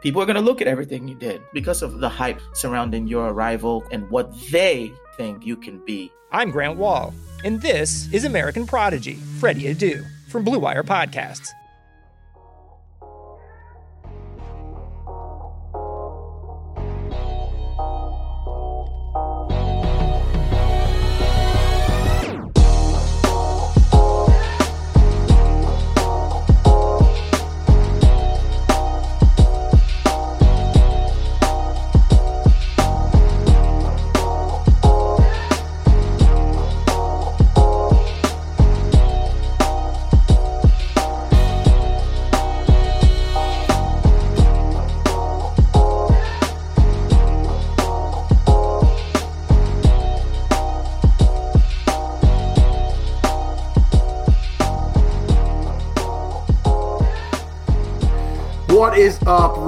People are going to look at everything you did because of the hype surrounding your arrival and what they think you can be. I'm Grant Wall, and this is American Prodigy, Freddie Adu, from Blue Wire Podcasts.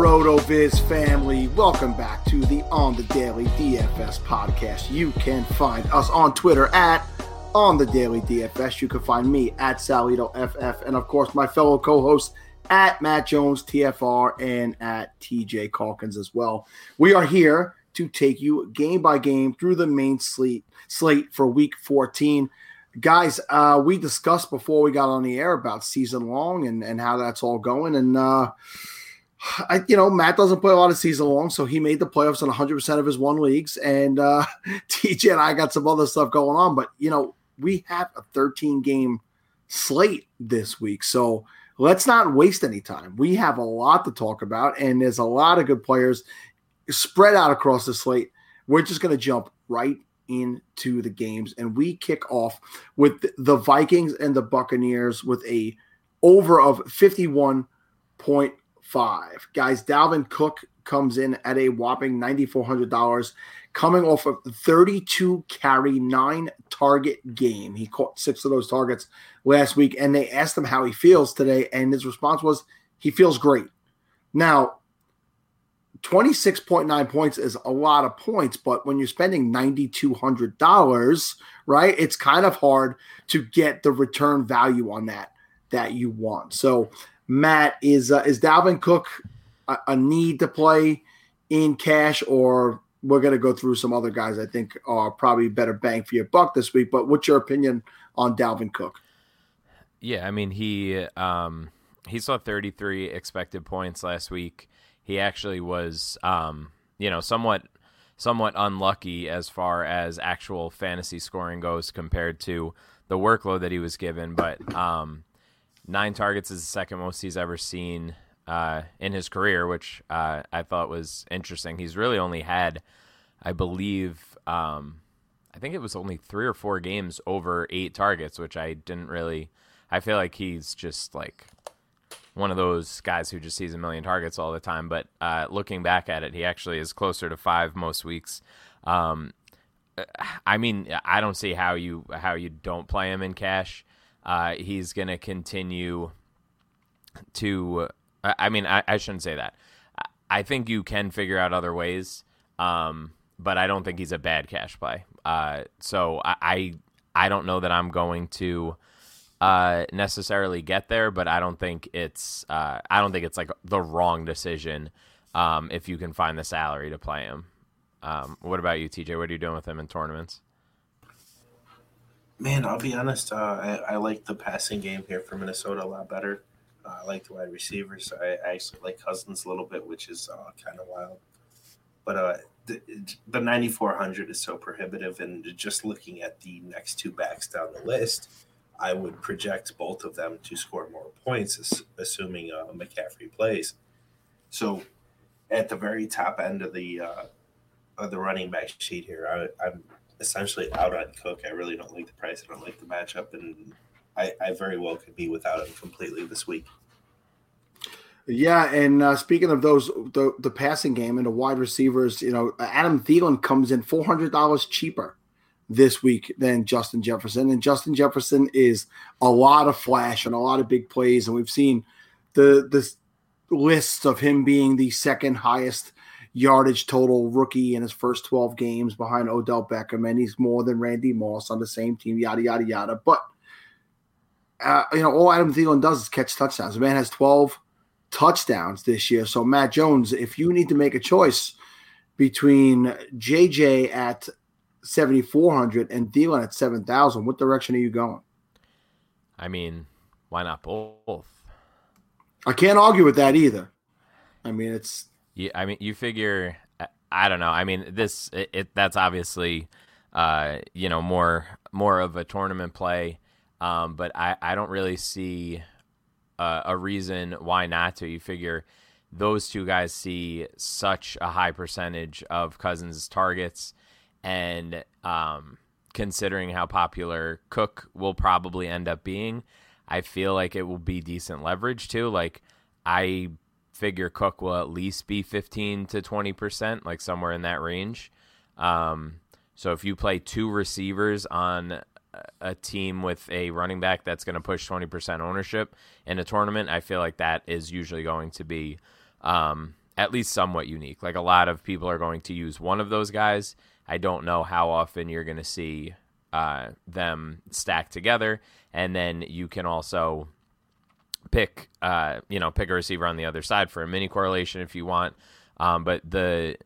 RotoViz family? Welcome back to the On the Daily DFS podcast. You can find us on Twitter at On the Daily DFS. You can find me at Salito FF, and of course, my fellow co hosts at Matt Jones TFR and at TJ Calkins as well. We are here to take you game by game through the main slate slate for Week 14 guys uh we discussed before we got on the air about season long and and how that's all going and uh I, you know, Matt doesn't play a lot of season long, so he made the playoffs in 100% of his one leagues. And uh, TJ and I got some other stuff going on, but, you know, we have a 13 game slate this week. So let's not waste any time. We have a lot to talk about, and there's a lot of good players spread out across the slate. We're just going to jump right into the games, and we kick off with the Vikings and the Buccaneers with a over of 51.5 five. Guys, Dalvin Cook comes in at a whopping $9,400, coming off of 32 carry, nine target game. He caught six of those targets last week, and they asked him how he feels today, and his response was he feels great. Now, 26.9 points is a lot of points, but when you're spending $9,200, right, it's kind of hard to get the return value on that that you want. So, Matt, is uh, is Dalvin Cook a, a, need to play in cash, or we're going to go through some other guys I think are probably better bang for your buck this week? But what's your opinion on Dalvin Cook? Yeah, I mean he um, he saw 33 expected points last week. He actually was um, you know somewhat somewhat unlucky as far as actual fantasy scoring goes compared to the workload that he was given, but um, nine targets is the second most he's ever seen uh, in his career, which uh, I thought was interesting. He's really only had, I believe, um, I think it was only three or four games over eight targets, which I didn't really. I feel like he's just like one of those guys who just sees a million targets all the time. But uh, looking back at it, he actually is closer to five most weeks. Um, I mean, I don't see how you how you don't play him in cash. Uh, he's going to continue to. I mean, I, I, shouldn't say that. I think you can figure out other ways, um, but I don't think he's a bad cash play. Uh, so I, I, I don't know that I'm going to uh, necessarily get there, but I don't think it's uh, I don't think it's like the wrong decision um, if you can find the salary to play him. Um, what about you, TJ? What are you doing with him in tournaments? Man, I'll be honest. Uh, I, I like the passing game here for Minnesota a lot better. Uh, I like the wide receivers. I, I, actually like Cousins a little bit, which is uh, kind of wild. but uh, the, the 9400 is so prohibitive, and just looking at the next two backs down the list, I would project both of them to score more points, assuming uh, McCaffrey plays. So, at the very top end of the uh, of the running back sheet here, I, I'm essentially out on Cook. I really don't like the price. I don't like the matchup, and I, I very well could be without him completely this week. Yeah, and uh, speaking of those, the, the passing game and the wide receivers, you know, Adam Thielen comes in four hundred dollars cheaper this week than Justin Jefferson, and Justin Jefferson is a lot of flash and a lot of big plays, and we've seen the the lists of him being the second highest yardage total rookie in his first 12 games behind Odell Beckham, and he's more than Randy Moss on the same team, yada, yada, yada. But, uh, you know, all Adam Thielen does is catch touchdowns. The man has 12 touchdowns this year. So, Matt Jones, if you need to make a choice between JJ at 7,400 and Thielen at 7,000, what direction are you going? I mean, why not both? I can't argue with that either. I mean, it's yeah, I mean, you figure. I don't know. I mean, this it, it that's obviously, uh, you know, more more of a tournament play. Um, but I I don't really see uh, a reason why not to. You figure those two guys see such a high percentage of Cousins' targets, and um, considering how popular Cook will probably end up being, I feel like it will be decent leverage too. Like I figure Cook will at least be 15 to 20%, like somewhere in that range. Um, so if you play two receivers on a team with a running back that's going to push 20% ownership in a tournament, I feel like that is usually going to be um, at least somewhat unique. Like a lot of people are going to use one of those guys. I don't know how often you're going to see uh, them stacked together. And then you can also pick uh, you know pick a receiver on the other side for a mini correlation if you want. Um, but the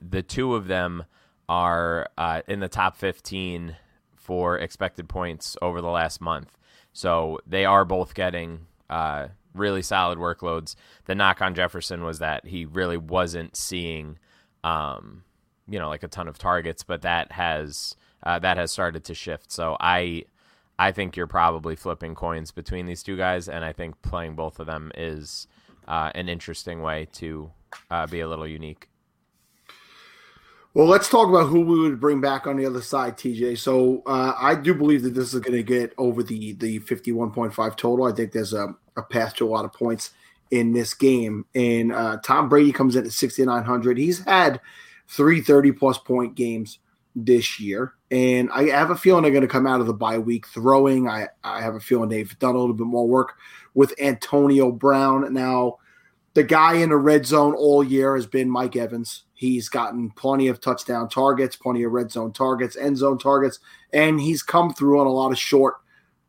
the two of them are uh, in the top 15 for expected points over the last month. So they are both getting uh, really solid workloads. The knock on Jefferson was that he really wasn't seeing, um, you know, like a ton of targets, but that has uh, that has started to shift. So I I think you're probably flipping coins between these two guys, and I think playing both of them is uh, an interesting way to uh, be a little unique. Well, let's talk about who we would bring back on the other side, TJ. So uh, I do believe that this is going to get over the the 51.5 total. I think there's a, a path to a lot of points in this game. And uh, Tom Brady comes in at 6,900. He's had three 30 plus point games this year. And I have a feeling they're going to come out of the bye week throwing. I, I have a feeling they've done a little bit more work with Antonio Brown. Now, the guy in the red zone all year has been Mike Evans. He's gotten plenty of touchdown targets, plenty of red zone targets, end zone targets, and he's come through on a lot of short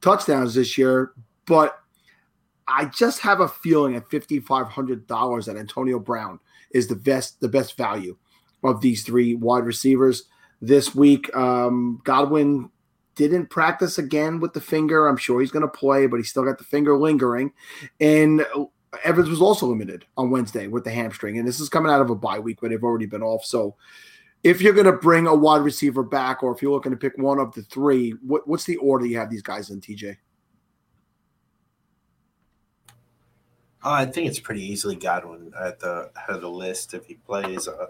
touchdowns this year. But I just have a feeling at fifty five hundred dollars that Antonio Brown is the best the best value of these three wide receivers this week. Um, Godwin didn't practice again with the finger. I'm sure he's going to play, but he still got the finger lingering. And Evans was also limited on Wednesday with the hamstring. And this is coming out of a bye week where they've already been off. So if you're going to bring a wide receiver back, or if you're looking to pick one of the three, what, what's the order you have these guys in, TJ? I think it's pretty easily Godwin at the head of the list if he plays. Uh,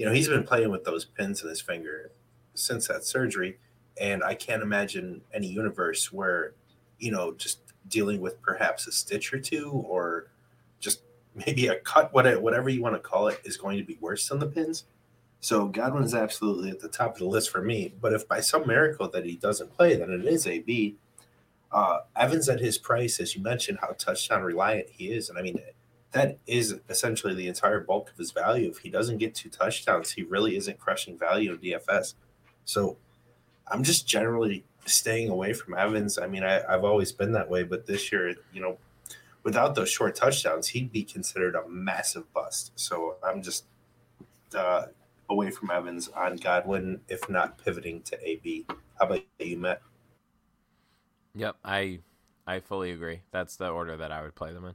you know, he's been playing with those pins in his finger since that surgery. And I can't imagine any universe where, you know, just dealing with perhaps a stitch or two or just maybe a cut, whatever you want to call it, is going to be worse than the pins. So Godwin is absolutely at the top of the list for me. But if by some miracle that he doesn't play, then it is AB. Uh, Evans at his price, as you mentioned, how touchdown reliant he is, and I mean, that is essentially the entire bulk of his value. If he doesn't get two touchdowns, he really isn't crushing value in DFS. So I'm just generally staying away from Evans. I mean, I, have always been that way, but this year, you know, without those short touchdowns, he'd be considered a massive bust. So I'm just uh, away from Evans on Godwin, if not pivoting to AB. How about you, Matt? Yep, I I fully agree. That's the order that I would play them in.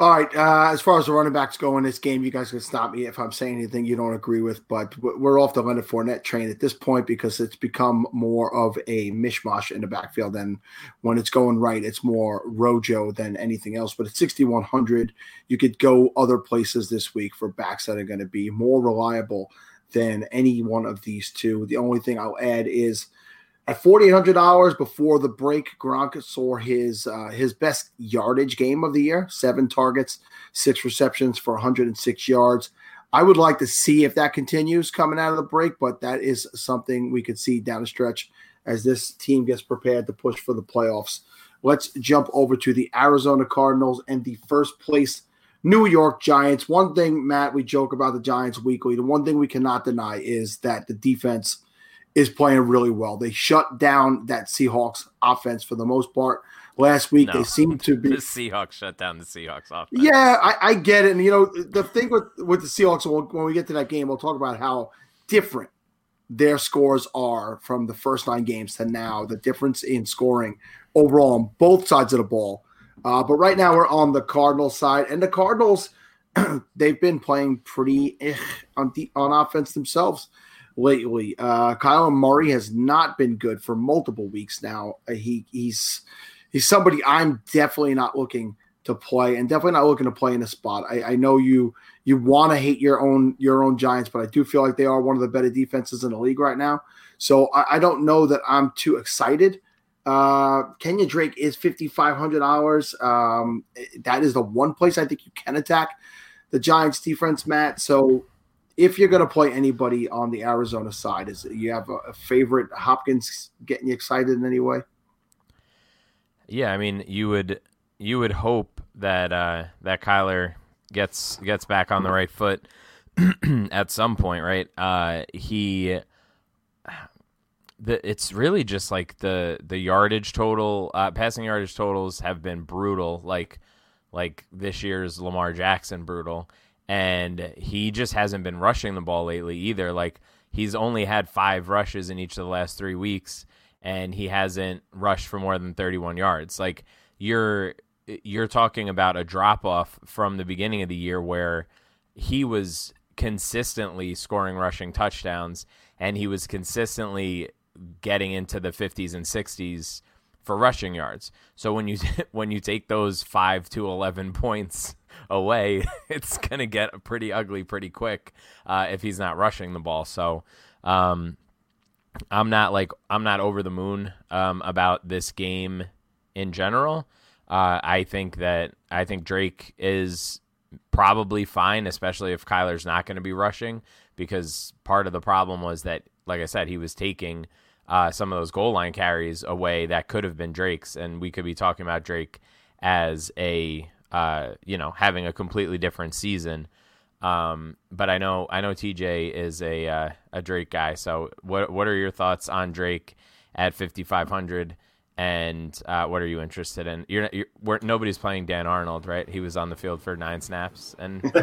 All right. Uh, as far as the running backs go in this game, you guys can stop me if I'm saying anything you don't agree with, but we're off the Leonard Fournette train at this point because it's become more of a mishmash in the backfield. And when it's going right, it's more Rojo than anything else. But at 6,100, you could go other places this week for backs that are going to be more reliable than any one of these two. The only thing I'll add is – at forty eight hundred dollars before the break, Gronk saw his uh, his best yardage game of the year: seven targets, six receptions for 106 yards. I would like to see if that continues coming out of the break, but that is something we could see down the stretch as this team gets prepared to push for the playoffs. Let's jump over to the Arizona Cardinals and the first place New York Giants. One thing, Matt, we joke about the Giants weekly. The one thing we cannot deny is that the defense is playing really well. They shut down that Seahawks offense for the most part. Last week, no, they seem to be the Seahawks shut down the Seahawks offense. Yeah, I, I, get it. And you know, the thing with with the Seahawks, when we get to that game, we'll talk about how different their scores are from the first nine games to now. The difference in scoring overall on both sides of the ball. Uh, but right now, we're on the Cardinals side, and the Cardinals they've been playing pretty eh, on the, on offense themselves lately. Uh, Kyler Murray has not been good for multiple weeks now. Uh, he he's he's somebody I'm definitely not looking to play, and definitely not looking to play in a spot. I, I know you you want to hate your own your own Giants, but I do feel like they are one of the better defenses in the league right now. So I, I don't know that I'm too excited. Uh, Kenyan Drake is fifty five hundred dollars. Um, that is the one place I think you can attack the Giants defense, Matt. So if you're going to play anybody on the Arizona side, is you have a, a, favorite Hopkins getting you excited in any way? Yeah, I mean, you would you would hope that uh, that Kyler gets gets back on the right foot at some point, right? Uh, he the it's really just like the the yardage total, uh, passing yardage totals have been brutal, like like this year's Lamar Jackson brutal and he just hasn't been rushing the ball lately either. Like he's only had five rushes in each of the last three weeks, and he hasn't rushed for more than 31 yards. Like you're you're talking about a drop off from the beginning of the year where he was consistently scoring rushing touchdowns and he was consistently getting into the 50s and 60s for rushing yards. So when you when you take those 5 to 11 points away, it's going to get pretty ugly pretty quick uh, if he's not rushing the ball. So um, I'm not like I'm not over the moon um, about this game in general. Uh, I think that I think Drake is probably fine, especially if Kyler's not going to be rushing, because part of the problem was that, like I said, he was taking uh, some of those goal line carries away that could have been Drake's, and we could be talking about Drake as a uh, you know, having a completely different season. Um, but I know I know TJ is a uh, a Drake guy. So what what are your thoughts on Drake at 5500? And uh, what are you interested in? You're, you're nobody's playing Dan Arnold, right? He was on the field for nine snaps and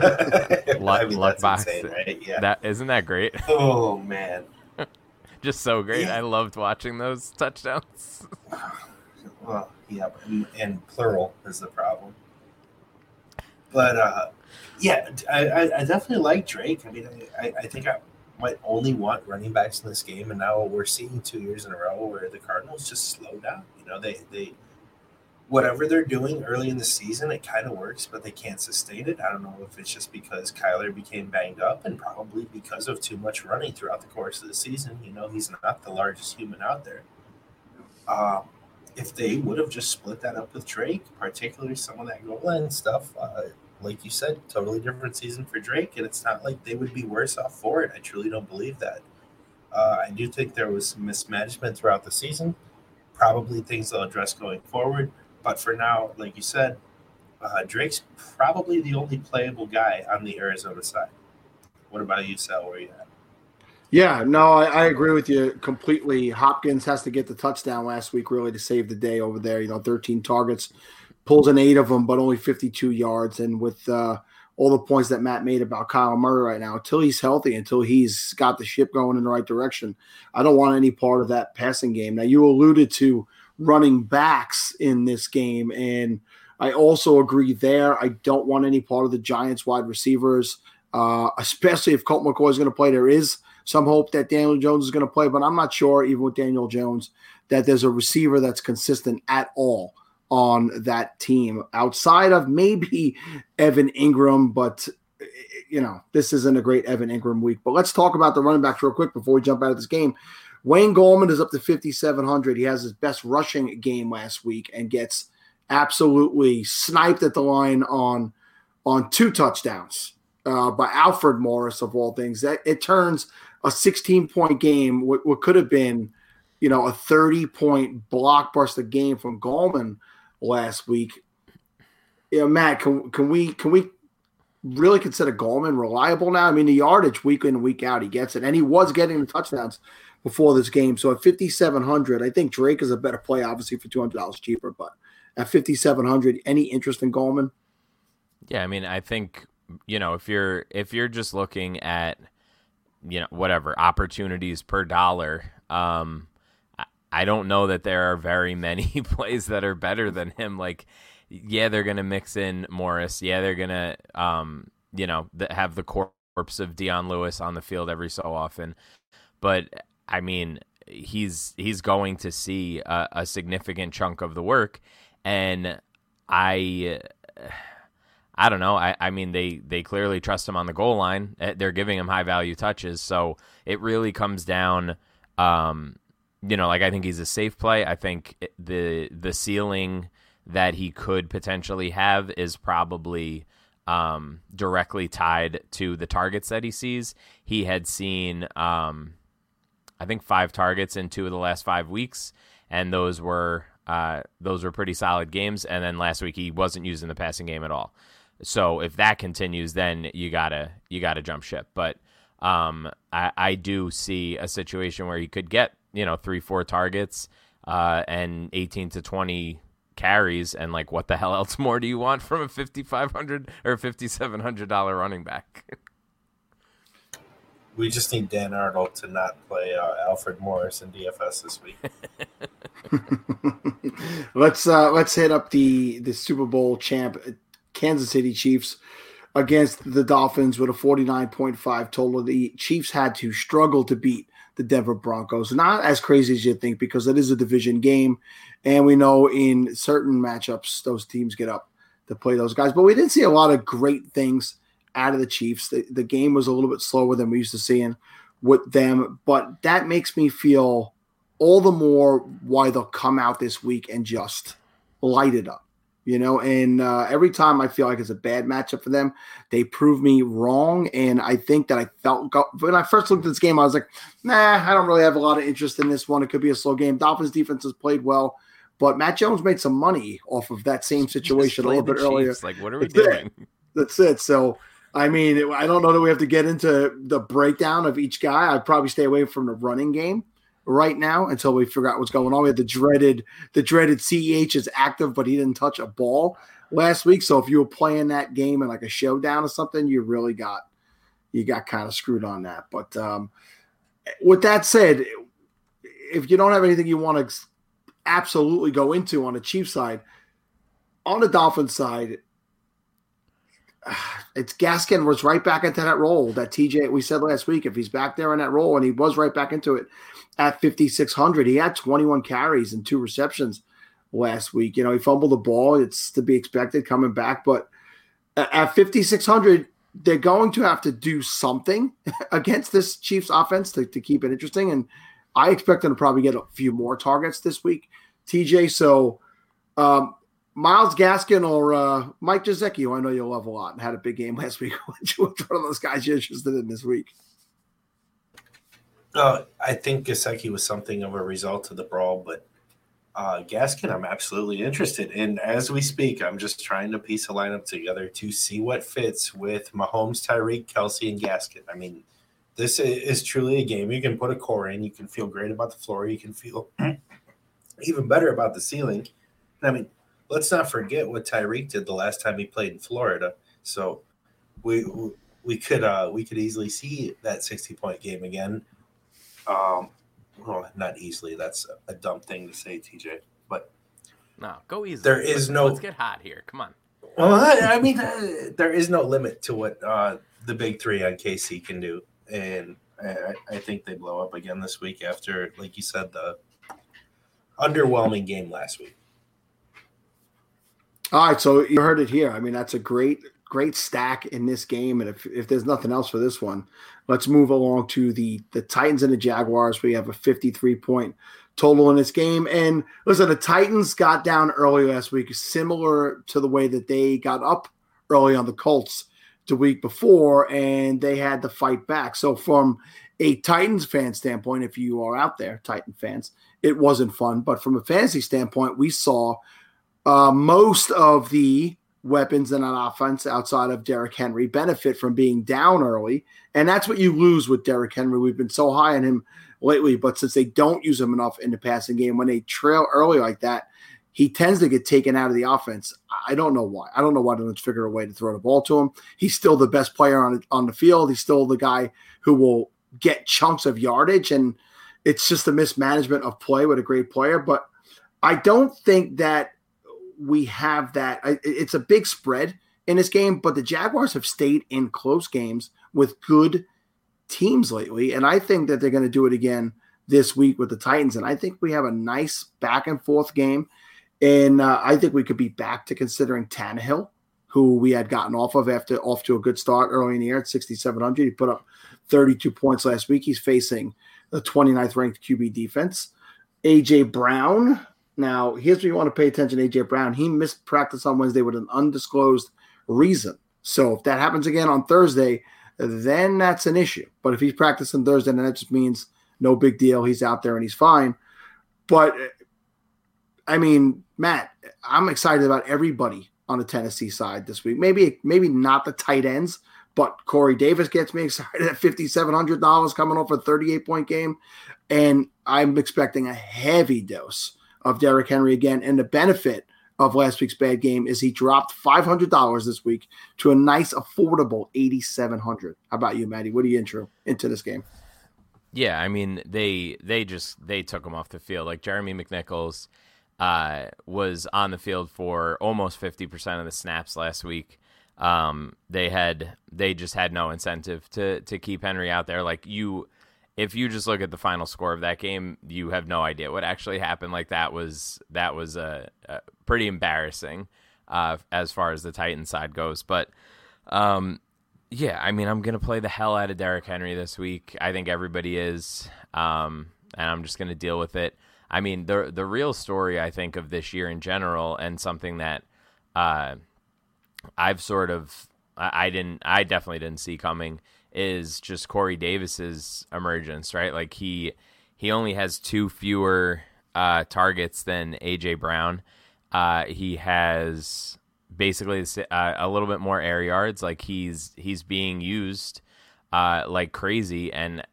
luck, I mean, luck box. Insane, right? Yeah, that isn't that great? Oh man, just so great. Yeah. I loved watching those touchdowns. well, yeah, and plural is the problem. But uh, yeah, I, I, definitely like Drake. I mean, I, I think I might only want running backs in this game, and now we're seeing two years in a row where the Cardinals just slow down. You know, they they whatever they're doing early in the season, it kind of works, but they can't sustain it. I don't know if it's just because Kyler became banged up and probably because of too much running throughout the course of the season. You know, he's not the largest human out there. Um, if they would have just split that up with Drake, particularly some of that goal line stuff, uh, like you said, totally different season for Drake, and it's not like they would be worse off for it. I truly don't believe that. Uh, I do think there was some mismanagement throughout the season. Probably things they'll address going forward, but for now, like you said, uh, Drake's probably the only playable guy on the Arizona side. What about you, Sal? Where you at? Yeah, no, I, I, agree with you completely. Hopkins has to get the touchdown last week, really, to save the day over there. You know, 13 targets, pulls an eight of them, but only 52 yards. And with uh, all the points that Matt made about Kyle Murray right now, until he's healthy, until he's got the ship going in the right direction, I don't want any part of that passing game. Now, you alluded to running backs in this game, and I also agree there. I don't want any part of the Giants wide receivers, uh, especially if Colt McCoy is going to play. There is some hope that Daniel Jones is going to play, but I'm not sure, even with Daniel Jones, that there's a receiver that's consistent at all on that team outside of maybe Evan Engram, But, you know, this isn't a great Evan Engram week. But let's talk about the running backs real quick before we jump out of this game. Wayne Gallman is up to 5,700. He has his best rushing game last week and gets absolutely sniped at the line on on two touchdowns uh, by Alfred Morris of all things. That it turns a 16 point game, what, what could have been, you know, a 30 point blockbuster game from Gallman last week. Know, Matt, can can we can we really consider Gallman reliable now? I mean, the yardage week in and week out, he gets it, and he was getting the touchdowns before this game. So at 5,700, I think Drake is a better play, obviously for $200 cheaper. But at 5,700, any interest in Gallman? Yeah, I mean, I think you know if you're if you're just looking at you know whatever opportunities per dollar, um, I, don't know that there are very many plays that are better than him. Like, yeah, they're gonna mix in Morris. Yeah, they're gonna um, you know have the corpse of Dion Lewis on the field every so often, but I mean, he's he's going to see a, a significant chunk of the work, and I. I don't know. I, I mean, they, they clearly trust him on the goal line. Eh, they're giving him high value touches. So it really comes down, um, you know, like I think he's a safe play. I think the the ceiling that he could potentially have is probably um, directly tied to the targets that he sees. He had seen, um, I think five targets in two of the last five weeks, and those were uh, those were pretty solid games. And then last week he wasn't using the passing game at all. So if that continues, then you gotta you gotta jump ship. But um, I, I do see a situation where he could get you know three four targets uh, and eighteen to twenty carries and like what the hell else more do you want from a fifty five hundred or fifty seven hundred dollar running back? We just need Dan Arnold to not play uh, Alfred Morris in DFS this week. let's uh, let's hit up the the Super Bowl champ Kansas City Chiefs against the Dolphins with a 49.5 total. The Chiefs had to struggle to beat the Denver Broncos. Not as crazy as you think because it is a division game. And we know in certain matchups, those teams get up to play those guys. But we didn't see a lot of great things out of the Chiefs. The, the game was a little bit slower than we used to seeing with them. But that makes me feel all the more why they'll come out this week and just light it up. You know, and uh, every time I feel like it's a bad matchup for them, they prove me wrong. And I think that I felt when I first looked at this game, I was like, nah, I don't really have a lot of interest in this one. It could be a slow game. Dolphins defense has played well. But Matt Jones made some money off of that same situation a little bit earlier. Like, what are we That's doing? It. That's it. So, I mean, I don't know that we have to get into the breakdown of each guy. I'd probably stay away from the running game right now until we figure out what's going on. We had the dreaded, the dreaded CEH is active, but he didn't touch a ball last week. So if you were playing that game in like a showdown or something, you really got, you got kind of screwed on that. But um, with that said, if you don't have anything you want to absolutely go into on the Chiefs side, on the Dolphins side, it's Gaskin was right back into that role that TJ we said last week. If he's back there in that role, and he was right back into it at 5600, he had 21 carries and two receptions last week. You know, he fumbled the ball. It's to be expected coming back, but at 5600, they're going to have to do something against this Chiefs offense to, to keep it interesting. And I expect them to probably get a few more targets this week, TJ. So, um, Myles Gaskin or uh, Mike Gesicki, who I know you'll love a lot and had a big game last week. Which one of those guys you're interested in this week? Uh, I think Gesicki was something of a result of the brawl, but uh, Gaskin, I'm absolutely interested And As we speak, I'm just trying to piece a lineup together to see what fits with Mahomes, Tyreek, Kelce, and Gaskin. I mean, this is truly a game you can put a core in. You can feel great about the floor. You can feel even better about the ceiling. I mean, let's not forget what Tyreek did the last time he played in Florida. So we we could uh, we could easily see that 60 point game again. Um, well, not easily. That's a dumb thing to say, TJ. But No, go easy. There is let's, no- Let's get hot here. Come on. Well, I, I mean, uh, there is no limit to what uh, the big three on KC can do, and I, I think they blow up again this week after, like you said, the underwhelming game last week. All right, so you heard it here. I mean, that's a great, great stack in this game. And if, if there's nothing else for this one, let's move along to the the Titans and the Jaguars. We have a 53 point total in this game. And listen, the Titans got down early last week, similar to the way that they got up early on the Colts the week before, and they had to fight back. So from a Titans fan standpoint, if you are out there, Titan fans, it wasn't fun. But from a fantasy standpoint, we saw uh, most of the weapons in an offense outside of Derrick Henry benefit from being down early. And that's what you lose with Derrick Henry. We've been so high on him lately, but since they don't use him enough in the passing game, when they trail early like that, he tends to get taken out of the offense. I don't know why. I don't know why they don't figure a way to throw the ball to him. He's still the best player on on the field. He's still the guy who will get chunks of yardage, and it's just a mismanagement of play with a great player. But I don't think that we have that. It's a big spread in this game, but the Jaguars have stayed in close games with good teams lately, and I think that they're going to do it again this week with the Titans. And I think we have a nice back and forth game, and uh, I think we could be back to considering Tannehill, who we had gotten off of after off to a good start early in the year at 6,700. He put up 32 points last week. He's facing the 29th ranked QB defense. AJ Brown. Now, here's where you want to pay attention. AJ Brown. He missed practice on Wednesday with an undisclosed reason. So if that happens again on Thursday, then that's an issue. But if he's practicing Thursday, then that just means no big deal. He's out there and he's fine. But I mean, Matt, I'm excited about everybody on the Tennessee side this week. Maybe maybe not the tight ends, but Corey Davis gets me excited at fifty seven hundred dollars coming off a thirty eight point game, and I'm expecting a heavy dose of Derrick Henry again. And the benefit of last week's bad game is he dropped five hundred dollars this week to a nice affordable eighty seven hundred. How about you, Maddie? What are you intro into this game? Yeah, I mean they they just they took him off the field. Like Jeremy McNichols uh, was on the field for almost fifty percent of the snaps last week. Um, they had they just had no incentive to to keep Henry out there. Like you, if you just look at the final score of that game, you have no idea what actually happened. Like that was that was a, a pretty embarrassing uh, as far as the Titan side goes. But um, yeah, I mean, I'm gonna play the hell out of Derrick Henry this week. I think everybody is, um, and I'm just gonna deal with it. I mean, the the real story I think of this year in general, and something that uh, I've sort of I, I didn't I definitely didn't see coming is just Corey Davis's emergence, right? Like he he only has two fewer uh, targets than AJ Brown. Uh, he has basically uh, a little bit more air yards. Like he's he's being used uh, like crazy, and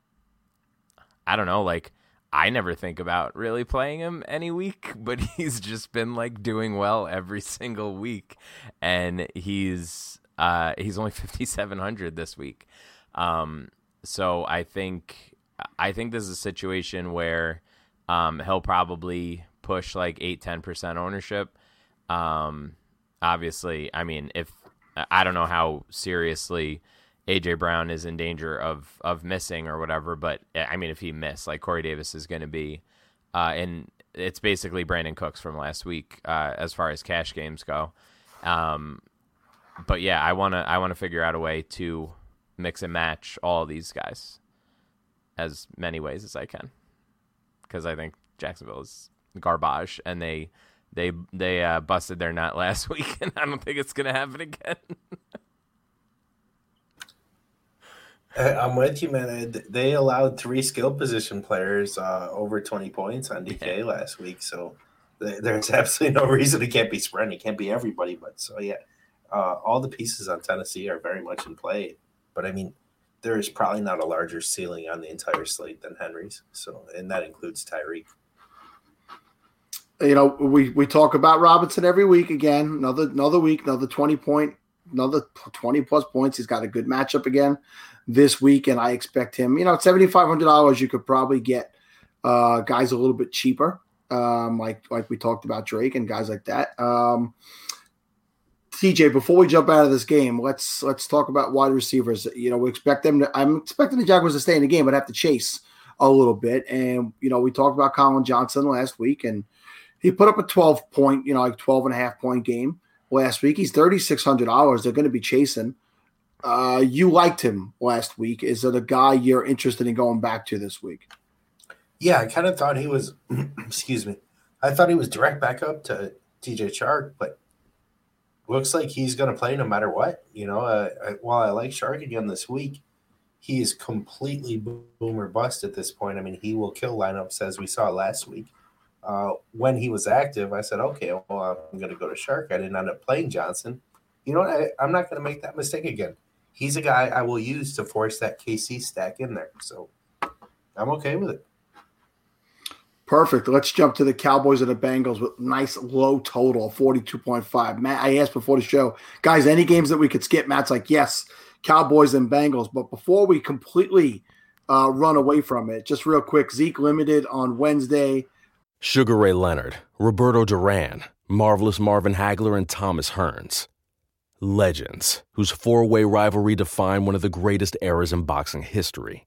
I don't know. Like I never think about really playing him any week, but he's just been like doing well every single week, and he's uh, he's only fifty seven hundred this week. Um, so I think I think this is a situation where um, he'll probably push like 8 10% ownership. Um, obviously, I mean, if I don't know how seriously AJ Brown is in danger of of missing or whatever, but I mean, if he missed, like Corey Davis is going to be, uh, and it's basically Brandin Cooks from last week uh, as far as cash games go. Um, but yeah, I wanna I wanna figure out a way to mix and match all these guys as many ways as I can because I think Jacksonville is garbage and they they they uh, busted their nut last week and I don't think it's gonna happen again. I'm with you, man. They allowed three skill position players uh, over 20 points on DK last week, so there's absolutely no reason it can't be spread. It can't be everybody, but so yeah, uh, all the pieces on Tennessee are very much in play. But I mean, there is probably not a larger ceiling on the entire slate than Henry's. So, and that includes Tyreek. You know, we we talk about Robinson every week. Again, another another week, another twenty point, another twenty plus points. He's got a good matchup again this week, and I expect him. You know, seventy five hundred dollars, you could probably get uh, guys a little bit cheaper um, like like we talked about Drake and guys like that. Um, TJ, before we jump out of this game, let's let's talk about wide receivers. You know, we expect them to. I'm expecting the Jaguars to stay in the game, but have to chase a little bit. And you know, we talked about Collin Johnson last week, and he put up a 12 point, you know, like 12 and a half point game last week. He's thirty six hundred dollars. They're going to be chasing. Uh, you liked him last week. Is it a guy you're interested in going back to this week? Yeah, I kind of thought he was. excuse me. I thought he was direct backup to DJ Chark, but looks like he's going to play no matter what. You know, uh, I, while I like Chark again this week, he is completely boomer bust at this point. I mean, he will kill lineups as we saw last week. Uh, when he was active, I said, okay, well, I'm going to go to Chark. I didn't end up playing Johnson. You know? I, I'm not going to make that mistake again. He's a guy I will use to force that KC stack in there. So I'm okay with it. Perfect. Let's jump to the Cowboys and the Bengals with nice low total, 42.5. Matt, I asked before the show, guys, any games that we could skip? Matt's like, yes, Cowboys and Bengals. But before we completely uh, run away from it, just real quick, Zeke limited on Wednesday. Sugar Ray Leonard, Roberto Duran, Marvelous Marvin Hagler, and Thomas Hearns. Legends, whose four way rivalry defined one of the greatest eras in boxing history.